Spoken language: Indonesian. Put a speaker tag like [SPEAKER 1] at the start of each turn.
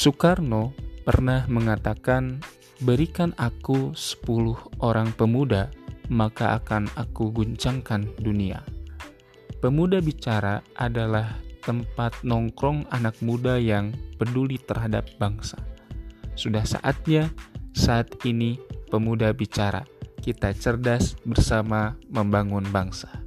[SPEAKER 1] Soekarno pernah mengatakan, "Berikan aku sepuluh orang pemuda, maka akan aku guncangkan dunia." Pemuda bicara adalah tempat nongkrong anak muda yang peduli terhadap bangsa. Sudah saatnya saat ini pemuda bicara. Kita cerdas bersama membangun bangsa.